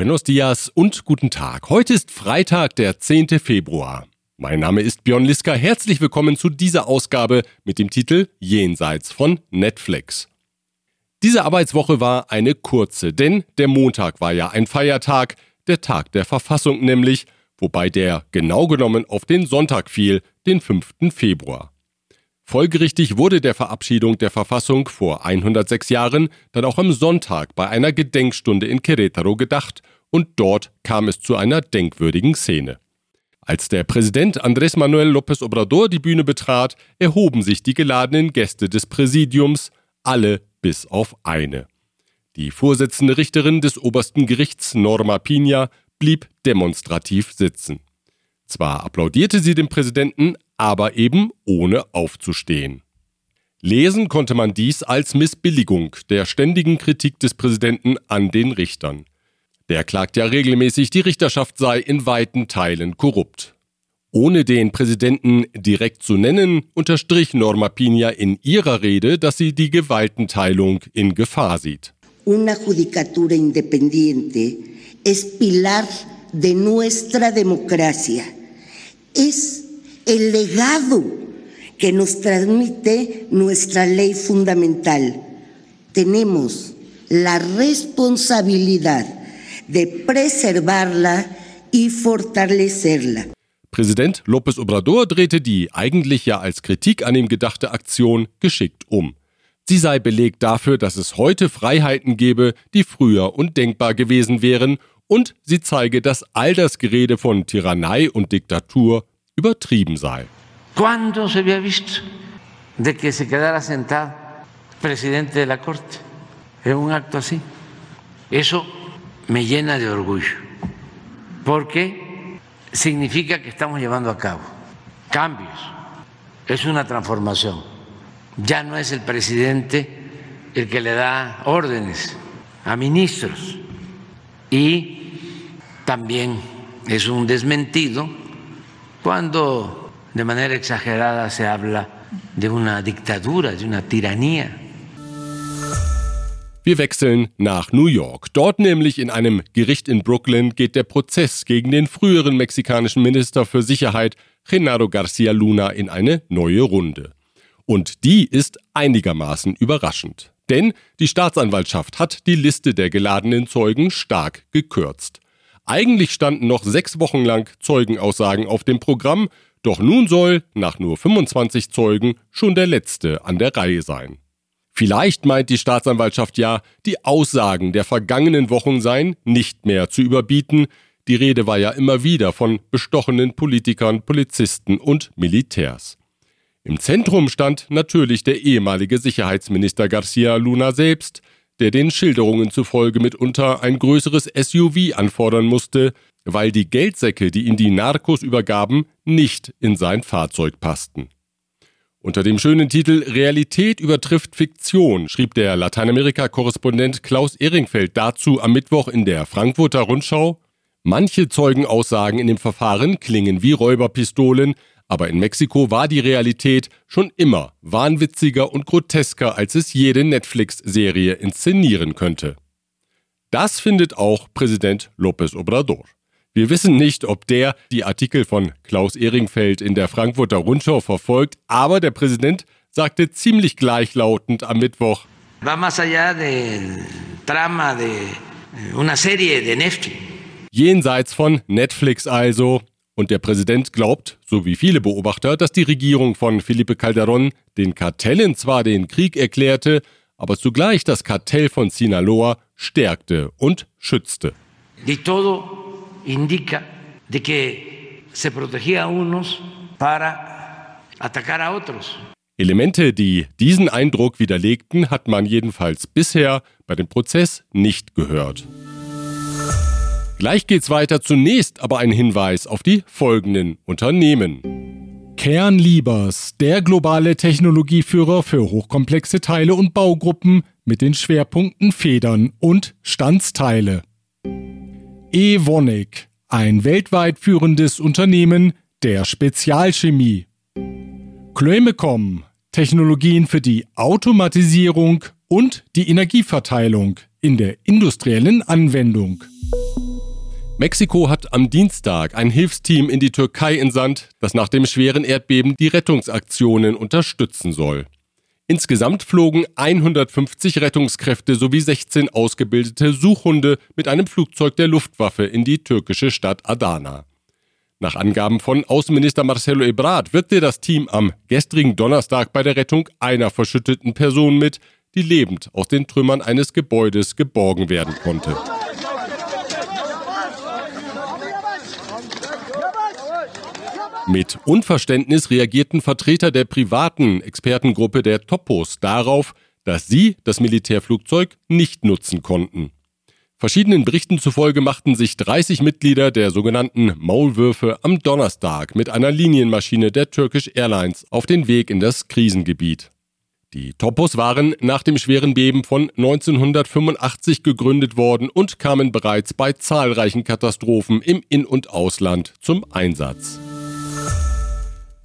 Buenos dias und guten Tag. Heute ist Freitag, der 10. Februar. Mein Name ist Björn Liska. Herzlich willkommen zu dieser Ausgabe mit dem Titel Jenseits von Netflix. Diese Arbeitswoche war eine kurze, denn der Montag war ja ein Feiertag, der Tag der Verfassung nämlich, wobei der genau genommen auf den Sonntag fiel, den 5. Februar. Folgerichtig wurde der Verabschiedung der Verfassung vor 106 Jahren dann auch am Sonntag bei einer Gedenkstunde in Querétaro gedacht und dort kam es zu einer denkwürdigen Szene. Als der Präsident Andrés Manuel López Obrador die Bühne betrat, erhoben sich die geladenen Gäste des Präsidiums, alle bis auf eine. Die Vorsitzende Richterin des obersten Gerichts Norma Pina blieb demonstrativ sitzen. Zwar applaudierte sie dem Präsidenten, aber eben ohne aufzustehen. Lesen konnte man dies als Missbilligung der ständigen Kritik des Präsidenten an den Richtern. Der klagt ja regelmäßig, die Richterschaft sei in weiten Teilen korrupt. Ohne den Präsidenten direkt zu nennen, unterstrich Norma Pina in ihrer Rede, dass sie die Gewaltenteilung in Gefahr sieht. Una judicatura independiente es pilar de nuestra democracia. Es el legado que nos transmite nuestra ley fundamental. Tenemos la responsabilidad de preservarla y fortalecerla. Präsident López Obrador drehte die eigentlich ja als Kritik an ihm gedachte Aktion geschickt um. Sie sei Beleg dafür, dass es heute Freiheiten gebe, die früher undenkbar gewesen wären, und sie zeige, dass all das Gerede von Tyrannei und Diktatur übertrieben sei. ¿Cuándo se había visto de que se quedara sentado presidente de la Corte en un acto así? Eso me llena de orgullo, porque significa que estamos llevando a cabo cambios, es una transformación. Ya no es el presidente el que le da órdenes a ministros y también es un desmentido cuando de manera exagerada se habla de una dictadura, de una tiranía. Wir wechseln nach New York. Dort nämlich in einem Gericht in Brooklyn geht der Prozess gegen den früheren mexikanischen Minister für Sicherheit Genaro Garcia Luna in eine neue Runde. Und die ist einigermaßen überraschend. Denn die Staatsanwaltschaft hat die Liste der geladenen Zeugen stark gekürzt. Eigentlich standen noch sechs Wochen lang Zeugenaussagen auf dem Programm, doch nun soll, nach nur 25 Zeugen, schon der letzte an der Reihe sein. Vielleicht meint die Staatsanwaltschaft ja, die Aussagen der vergangenen Wochen seien nicht mehr zu überbieten. Die Rede war ja immer wieder von bestochenen Politikern, Polizisten und Militärs. Im Zentrum stand natürlich der ehemalige Sicherheitsminister Garcia Luna selbst, der den Schilderungen zufolge mitunter ein größeres SUV anfordern musste, weil die Geldsäcke, die ihm die Narcos übergaben, nicht in sein Fahrzeug passten. Unter dem schönen Titel Realität übertrifft Fiktion schrieb der Lateinamerika-Korrespondent Klaus Ehringfeld dazu am Mittwoch in der Frankfurter Rundschau, Manche Zeugenaussagen in dem Verfahren klingen wie Räuberpistolen, aber in Mexiko war die Realität schon immer wahnwitziger und grotesker, als es jede Netflix-Serie inszenieren könnte. Das findet auch Präsident López Obrador. Wir wissen nicht, ob der die Artikel von Klaus Ehringfeld in der Frankfurter Rundschau verfolgt, aber der Präsident sagte ziemlich gleichlautend am Mittwoch. Va más allá del trama de una serie de Netflix. Jenseits von Netflix also. Und der Präsident glaubt, so wie viele Beobachter, dass die Regierung von Felipe Calderón den Kartellen zwar den Krieg erklärte, aber zugleich das Kartell von Sinaloa stärkte und schützte. Y todo indica de que se protegía a unos para atacar a otros. Elemente, die diesen Eindruck widerlegten, hat man jedenfalls bisher bei dem Prozess nicht gehört. Gleich geht's weiter. Zunächst aber ein Hinweis auf die folgenden Unternehmen. Kernliebers, der globale Technologieführer für hochkomplexe Teile und Baugruppen mit den Schwerpunkten Federn und Standsteile. Evonik, ein weltweit führendes Unternehmen der Spezialchemie. Clemecom, Technologien für die Automatisierung und die Energieverteilung in der industriellen Anwendung. Mexiko hat am Dienstag ein Hilfsteam in die Türkei entsandt, das nach dem schweren Erdbeben die Rettungsaktionen unterstützen soll. Insgesamt flogen 150 Rettungskräfte sowie 16 ausgebildete Suchhunde mit einem Flugzeug der Luftwaffe in die türkische Stadt Adana. Nach Angaben von Außenminister Marcelo Ebrard wirkte das Team am gestrigen Donnerstag bei der Rettung einer verschütteten Person mit, die lebend aus den Trümmern eines Gebäudes geborgen werden konnte. Mit Unverständnis reagierten Vertreter der privaten Expertengruppe der Topos darauf, dass sie das Militärflugzeug nicht nutzen konnten. Verschiedenen Berichten zufolge machten sich 30 Mitglieder der sogenannten Maulwürfe am Donnerstag mit einer Linienmaschine der Turkish Airlines auf den Weg in das Krisengebiet. Die Topos waren nach dem schweren Beben von 1985 gegründet worden und kamen bereits bei zahlreichen Katastrophen im In- und Ausland zum Einsatz.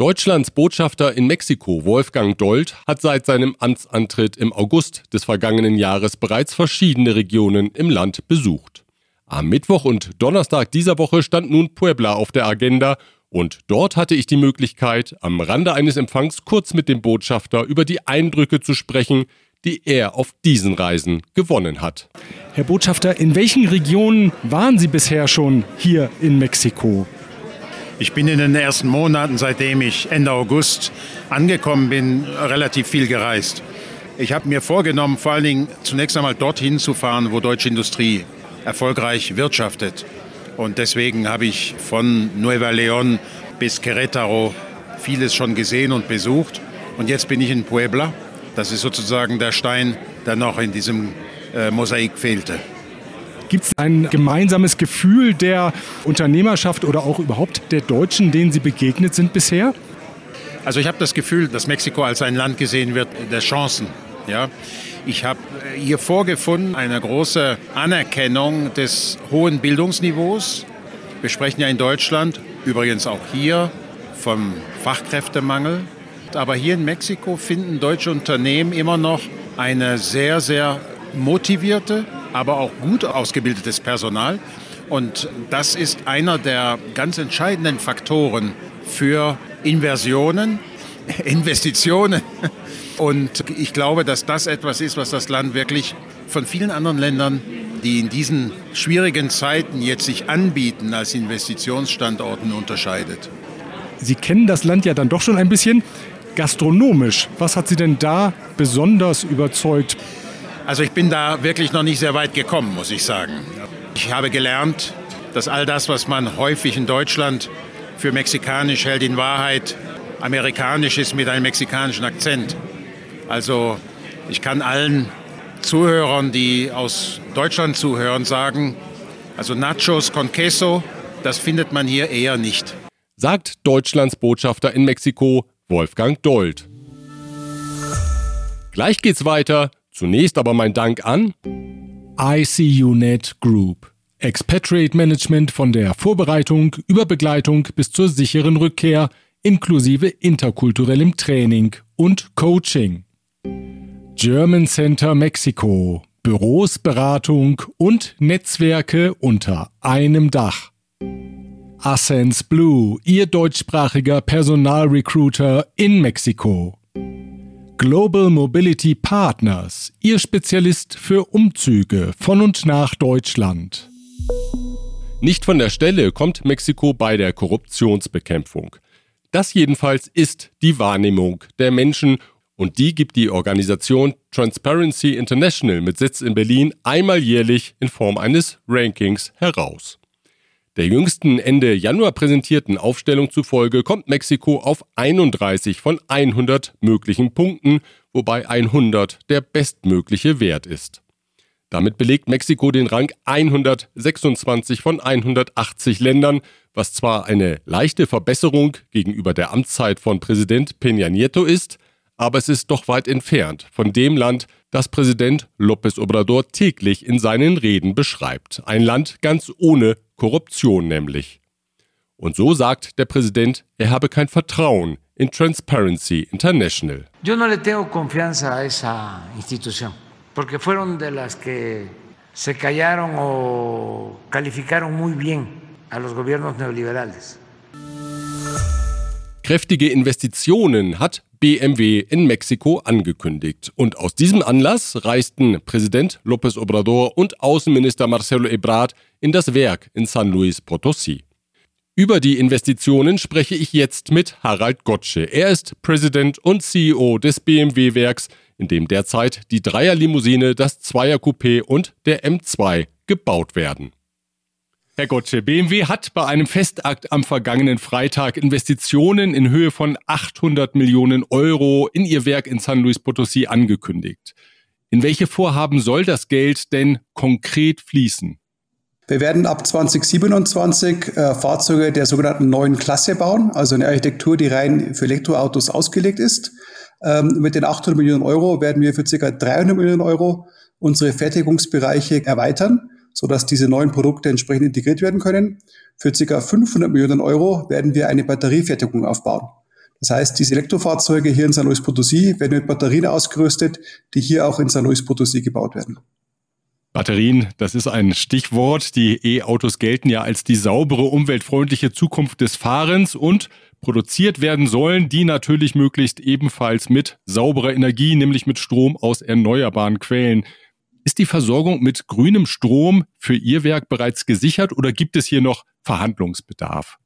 Deutschlands Botschafter in Mexiko, Wolfgang Dold, hat seit seinem Amtsantritt im August des vergangenen Jahres bereits verschiedene Regionen im Land besucht. Am Mittwoch und Donnerstag dieser Woche stand nun Puebla auf der Agenda und dort hatte ich die Möglichkeit, am Rande eines Empfangs kurz mit dem Botschafter über die Eindrücke zu sprechen, die er auf diesen Reisen gewonnen hat. Herr Botschafter, in welchen Regionen waren Sie bisher schon hier in Mexiko? Ich bin in den ersten Monaten, seitdem ich Ende August angekommen bin, relativ viel gereist. Ich habe mir vorgenommen, vor allen Dingen zunächst einmal dorthin zu fahren, wo deutsche Industrie erfolgreich wirtschaftet. Und deswegen habe ich von Nueva León bis Querétaro vieles schon gesehen und besucht. Und jetzt bin ich in Puebla. Das ist sozusagen der Stein, der noch in diesem äh, Mosaik fehlte. Gibt es ein gemeinsames Gefühl der Unternehmerschaft oder auch überhaupt der Deutschen, denen Sie begegnet sind bisher? Also ich habe das Gefühl, dass Mexiko als ein Land gesehen wird der Chancen. Ja? Ich habe hier vorgefunden eine große Anerkennung des hohen Bildungsniveaus. Wir sprechen ja in Deutschland, übrigens auch hier, vom Fachkräftemangel. Aber hier in Mexiko finden deutsche Unternehmen immer noch eine sehr, sehr motivierte, aber auch gut ausgebildetes Personal. Und das ist einer der ganz entscheidenden Faktoren für Inversionen, Investitionen. Und ich glaube, dass das etwas ist, was das Land wirklich von vielen anderen Ländern, die in diesen schwierigen Zeiten jetzt sich anbieten als Investitionsstandorten unterscheidet. Sie kennen das Land ja dann doch schon ein bisschen gastronomisch. Was hat Sie denn da besonders überzeugt? Also ich bin da wirklich noch nicht sehr weit gekommen, muss ich sagen. Ich habe gelernt, dass all das, was man häufig in Deutschland für mexikanisch hält, in Wahrheit amerikanisch ist mit einem mexikanischen Akzent. Also ich kann allen Zuhörern, die aus Deutschland zuhören, sagen, also Nachos con Queso, das findet man hier eher nicht. Sagt Deutschlands Botschafter in Mexiko, Wolfgang Dold. Gleich geht's weiter Zunächst aber mein Dank an ICUNet Group. Expatriate Management von der Vorbereitung über Begleitung bis zur sicheren Rückkehr inklusive interkulturellem Training und Coaching. German Center Mexico. Büros, Beratung und Netzwerke unter einem Dach. Ascens Blue, Ihr deutschsprachiger Personalrecruiter in Mexiko. Global Mobility Partners, Ihr Spezialist für Umzüge von und nach Deutschland. Nicht von der Stelle kommt Mexiko bei der Korruptionsbekämpfung. Das jedenfalls ist die Wahrnehmung der Menschen und die gibt die Organisation Transparency International mit Sitz in Berlin einmal jährlich in Form eines Rankings heraus. Der jüngsten Ende Januar präsentierten Aufstellung zufolge kommt Mexiko auf 31 von 100 möglichen Punkten, wobei 100 der bestmögliche Wert ist. Damit belegt Mexiko den Rang 126 von 180 Ländern, was zwar eine leichte Verbesserung gegenüber der Amtszeit von Präsident Peña Nieto ist, aber es ist doch weit entfernt von dem Land, das Präsident López Obrador täglich in seinen Reden beschreibt. Ein Land ganz ohne Korruption nämlich. Und so sagt der Präsident, er habe kein Vertrauen in Transparency International. Yo no le tengo confianza a esa institución, porque fueron de las que se callaron o calificaron muy bien a los gobiernos neoliberales. Kräftige Investitionen hat BMW in Mexiko angekündigt. Und aus diesem Anlass reisten Präsident López Obrador und Außenminister Marcelo Ebrard in das Werk in San Luis Potosí. Über die Investitionen spreche ich jetzt mit Harald Gottsche. Er ist Präsident und CEO des BMW-Werks, in dem derzeit die Dreierlimousine, das Zweiercoupé und der M2 gebaut werden. Herr Gottsche, BMW hat bei einem Festakt am vergangenen Freitag Investitionen in Höhe von 800 Millionen Euro in ihr Werk in San Luis Potosí angekündigt. In welche Vorhaben soll das Geld denn konkret fließen? Wir werden ab 2027 äh, Fahrzeuge der sogenannten neuen Klasse bauen, also eine Architektur, die rein für Elektroautos ausgelegt ist. Ähm, mit den 800 Millionen Euro werden wir für ca. 300 Millionen Euro unsere Fertigungsbereiche erweitern sodass diese neuen Produkte entsprechend integriert werden können. Für ca. 500 Millionen Euro werden wir eine Batteriefertigung aufbauen. Das heißt, diese Elektrofahrzeuge hier in San Luis Potosí werden mit Batterien ausgerüstet, die hier auch in San Luis Potosí gebaut werden. Batterien, das ist ein Stichwort. Die E-Autos gelten ja als die saubere, umweltfreundliche Zukunft des Fahrens und produziert werden sollen, die natürlich möglichst ebenfalls mit sauberer Energie, nämlich mit Strom aus erneuerbaren Quellen. Ist die Versorgung mit grünem Strom für Ihr Werk bereits gesichert oder gibt es hier noch Verhandlungsbedarf?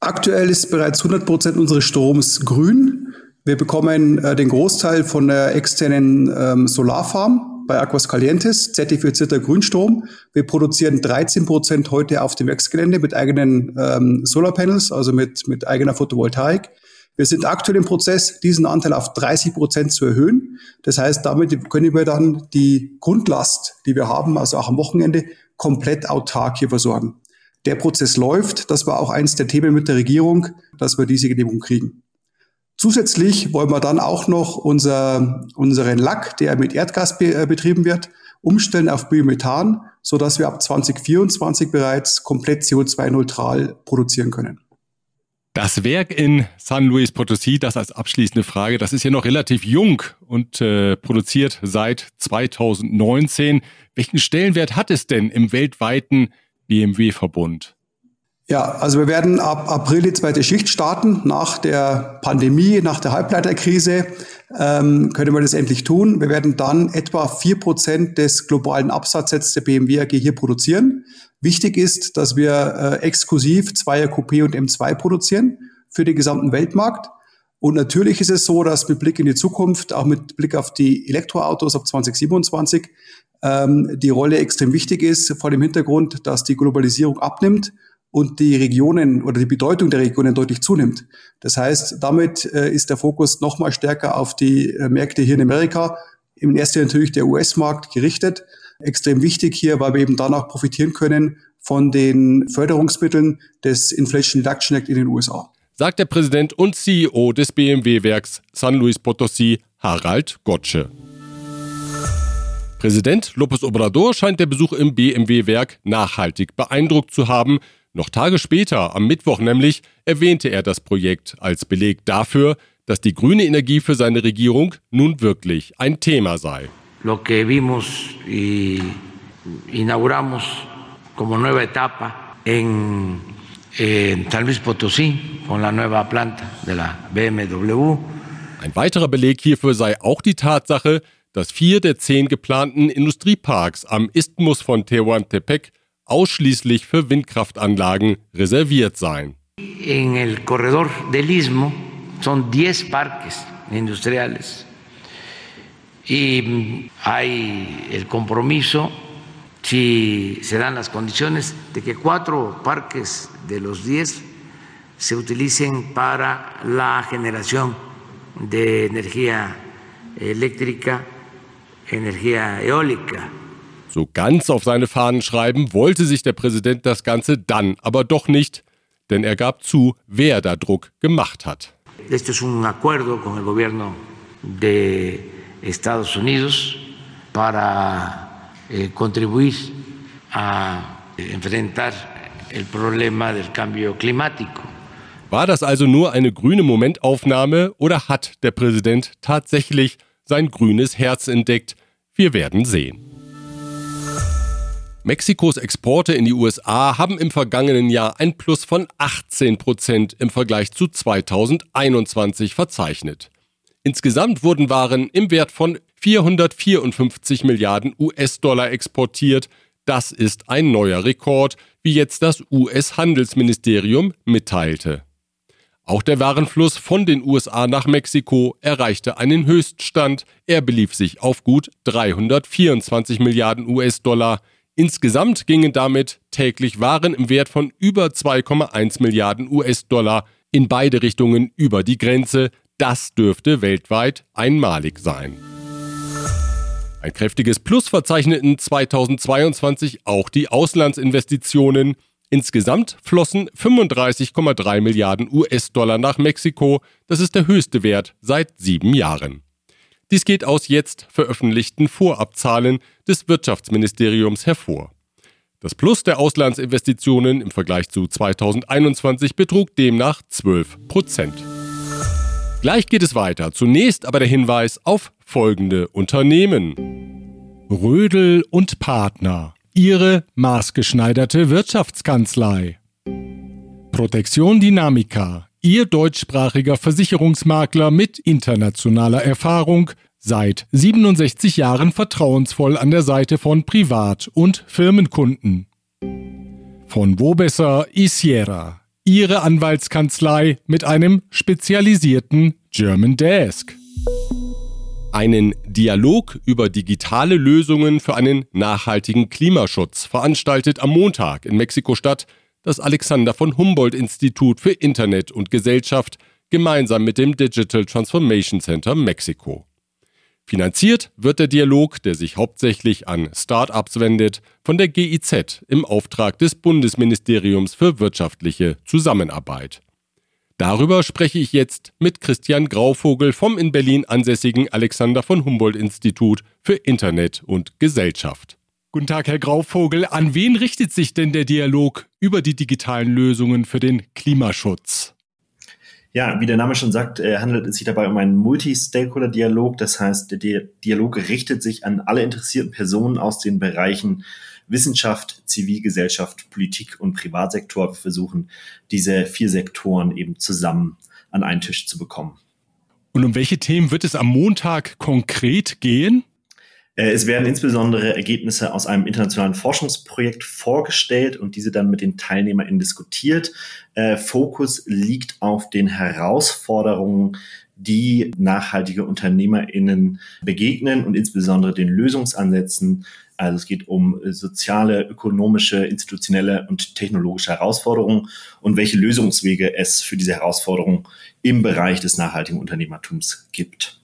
Aktuell ist bereits 100 Prozent unseres Stroms grün. Wir bekommen äh, den Großteil von der externen ähm, Solarfarm bei Aquascalientes, zertifizierter Grünstrom. Wir produzieren 13 Prozent heute auf dem Werksgelände mit eigenen ähm, Solarpanels, also mit, mit eigener Photovoltaik. Wir sind aktuell im Prozess, diesen Anteil auf 30 Prozent zu erhöhen. Das heißt, damit können wir dann die Grundlast, die wir haben, also auch am Wochenende, komplett autark hier versorgen. Der Prozess läuft. Das war auch eins der Themen mit der Regierung, dass wir diese Genehmigung kriegen. Zusätzlich wollen wir dann auch noch unser, unseren Lack, der mit Erdgas be, äh, betrieben wird, umstellen auf Biomethan, so dass wir ab 2024 bereits komplett CO2-neutral produzieren können. Das Werk in San Luis Potosí, das als abschließende Frage, das ist ja noch relativ jung und äh, produziert seit 2019. Welchen Stellenwert hat es denn im weltweiten BMW-Verbund? Ja, also wir werden ab April die zweite Schicht starten. Nach der Pandemie, nach der Halbleiterkrise ähm, können wir das endlich tun. Wir werden dann etwa vier Prozent des globalen Absatzes der BMW AG hier produzieren. Wichtig ist, dass wir äh, exklusiv Zweier Coupé und M2 produzieren für den gesamten Weltmarkt. Und natürlich ist es so, dass mit Blick in die Zukunft, auch mit Blick auf die Elektroautos ab 2027, ähm, die Rolle extrem wichtig ist, vor dem Hintergrund, dass die Globalisierung abnimmt und die Regionen oder die Bedeutung der Regionen deutlich zunimmt. Das heißt, damit äh, ist der Fokus noch mal stärker auf die äh, Märkte hier in Amerika, im ersten natürlich der US-Markt gerichtet extrem wichtig hier, weil wir eben danach profitieren können von den Förderungsmitteln des Inflation Reduction Act in den USA. Sagt der Präsident und CEO des BMW-Werks San Luis Potosí, Harald Gottsche. Präsident López Obrador scheint der Besuch im BMW-Werk nachhaltig beeindruckt zu haben. Noch Tage später, am Mittwoch nämlich, erwähnte er das Projekt als Beleg dafür, dass die grüne Energie für seine Regierung nun wirklich ein Thema sei. Lo que vimos y inauguramos como nueva etapa en, San Luis Potosí con la nueva planta de la BMW. Ein weiterer Beleg hierfür sei auch die Tatsache, dass vier der zehn geplanten Industrieparks am Isthmus von Tehuantepec ausschließlich für Windkraftanlagen reserviert seien. En el corredor del Istmo son 10 parques industriales y hay el compromiso, si se dan las condiciones, de que cuatro parques de los diez se utilicen para la generación de energía eléctrica, energía eólica. So ganz auf seine Fahnen schreiben wollte sich der Präsident das Ganze dann aber doch nicht, denn er gab zu, wer da Druck gemacht hat. Esto es un acuerdo con el gobierno de Estados Unidos para eh, contribuir a enfrentar el problema del cambio climático. War das also nur eine grüne Momentaufnahme oder hat der Präsident tatsächlich sein grünes Herz entdeckt? Wir werden sehen. Mexikos Exporte in die USA haben im vergangenen Jahr ein Plus von 18 Prozent im Vergleich zu 2021 verzeichnet. Insgesamt wurden Waren im Wert von 454 Milliarden US-Dollar exportiert. Das ist ein neuer Rekord, wie jetzt das US-Handelsministerium mitteilte. Auch der Warenfluss von den USA nach Mexiko erreichte einen Höchststand. Er belief sich auf gut 324 Milliarden US-Dollar. Insgesamt gingen damit täglich Waren im Wert von über 2,1 Milliarden US-Dollar in beide Richtungen über die Grenze. Das dürfte weltweit einmalig sein. Ein kräftiges Plus verzeichneten 2022 auch die Auslandsinvestitionen. Insgesamt flossen 35,3 Milliarden US-Dollar nach Mexiko. Das ist der höchste Wert seit sieben Jahren. Dies geht aus jetzt veröffentlichten Vorabzahlen des Wirtschaftsministeriums hervor. Das Plus der Auslandsinvestitionen im Vergleich zu 2021 betrug demnach 12 Prozent. Gleich geht es weiter. Zunächst aber der Hinweis auf folgende Unternehmen. Rödel und Partner. Ihre maßgeschneiderte Wirtschaftskanzlei. Protektion Dynamica. Ihr deutschsprachiger Versicherungsmakler mit internationaler Erfahrung, seit 67 Jahren vertrauensvoll an der Seite von Privat- und Firmenkunden. Von Wobesser Isiera, Ihre Anwaltskanzlei mit einem spezialisierten German Desk. Einen Dialog über digitale Lösungen für einen nachhaltigen Klimaschutz veranstaltet am Montag in Mexiko-Stadt das Alexander von Humboldt Institut für Internet und Gesellschaft gemeinsam mit dem Digital Transformation Center Mexiko. Finanziert wird der Dialog, der sich hauptsächlich an Start-ups wendet, von der GIZ im Auftrag des Bundesministeriums für wirtschaftliche Zusammenarbeit. Darüber spreche ich jetzt mit Christian Grauvogel vom in Berlin ansässigen Alexander von Humboldt Institut für Internet und Gesellschaft. Guten Tag, Herr Grauvogel. An wen richtet sich denn der Dialog über die digitalen Lösungen für den Klimaschutz? Ja, wie der Name schon sagt, äh, handelt es sich dabei um einen Multi-Stakeholder-Dialog. Das heißt, der Dialog richtet sich an alle interessierten Personen aus den Bereichen Wissenschaft, Zivilgesellschaft, Politik und Privatsektor. Wir versuchen, diese vier Sektoren eben zusammen an einen Tisch zu bekommen. Und um welche Themen wird es am Montag konkret gehen? Äh, es werden insbesondere Ergebnisse aus einem internationalen Forschungsprojekt vorgestellt und diese dann mit den TeilnehmerInnen diskutiert. Äh, Fokus liegt auf den Herausforderungen, die nachhaltige UnternehmerInnen begegnen und insbesondere den Lösungsansätzen. Also es geht um soziale, ökonomische, institutionelle und technologische Herausforderungen und welche Lösungswege es für diese Herausforderungen im Bereich des nachhaltigen Unternehmertums gibt.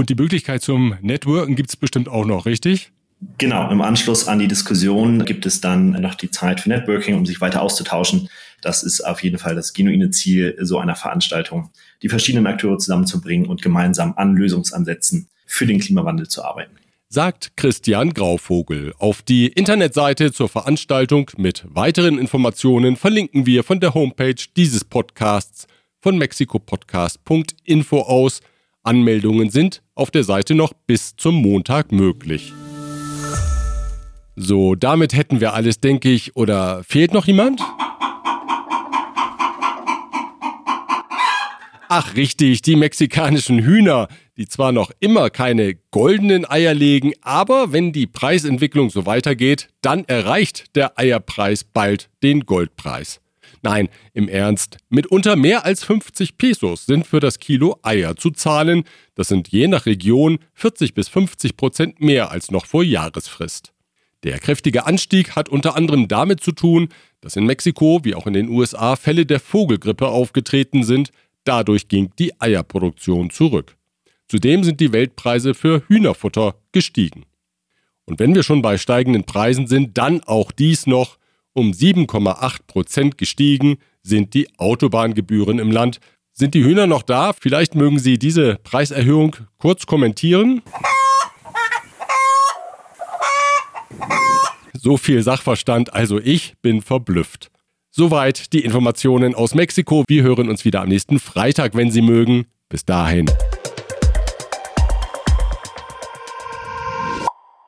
Und die Möglichkeit zum Networken gibt es bestimmt auch noch, richtig? Genau, im Anschluss an die Diskussion gibt es dann noch die Zeit für Networking, um sich weiter auszutauschen. Das ist auf jeden Fall das genuine Ziel so einer Veranstaltung, die verschiedenen Akteure zusammenzubringen und gemeinsam an Lösungsansätzen für den Klimawandel zu arbeiten. Sagt Christian Grauvogel. Auf die Internetseite zur Veranstaltung mit weiteren Informationen verlinken wir von der Homepage dieses Podcasts von mexikopodcast.info aus. Anmeldungen sind auf der Seite noch bis zum Montag möglich. So, damit hätten wir alles, denke ich. Oder fehlt noch jemand? Ach richtig, die mexikanischen Hühner, die zwar noch immer keine goldenen Eier legen, aber wenn die Preisentwicklung so weitergeht, dann erreicht der Eierpreis bald den Goldpreis. Nein, im Ernst, mitunter mehr als 50 Pesos sind für das Kilo Eier zu zahlen. Das sind je nach Region 40 bis 50 Prozent mehr als noch vor Jahresfrist. Der kräftige Anstieg hat unter anderem damit zu tun, dass in Mexiko wie auch in den USA Fälle der Vogelgrippe aufgetreten sind. Dadurch ging die Eierproduktion zurück. Zudem sind die Weltpreise für Hühnerfutter gestiegen. Und wenn wir schon bei steigenden Preisen sind, dann auch dies noch. Um 7,8 Prozent gestiegen sind die Autobahngebühren im Land. Sind die Hühner noch da? Vielleicht mögen Sie diese Preiserhöhung kurz kommentieren. So viel Sachverstand, also ich bin verblüfft. Soweit die Informationen aus Mexiko. Wir hören uns wieder am nächsten Freitag, wenn Sie mögen. Bis dahin.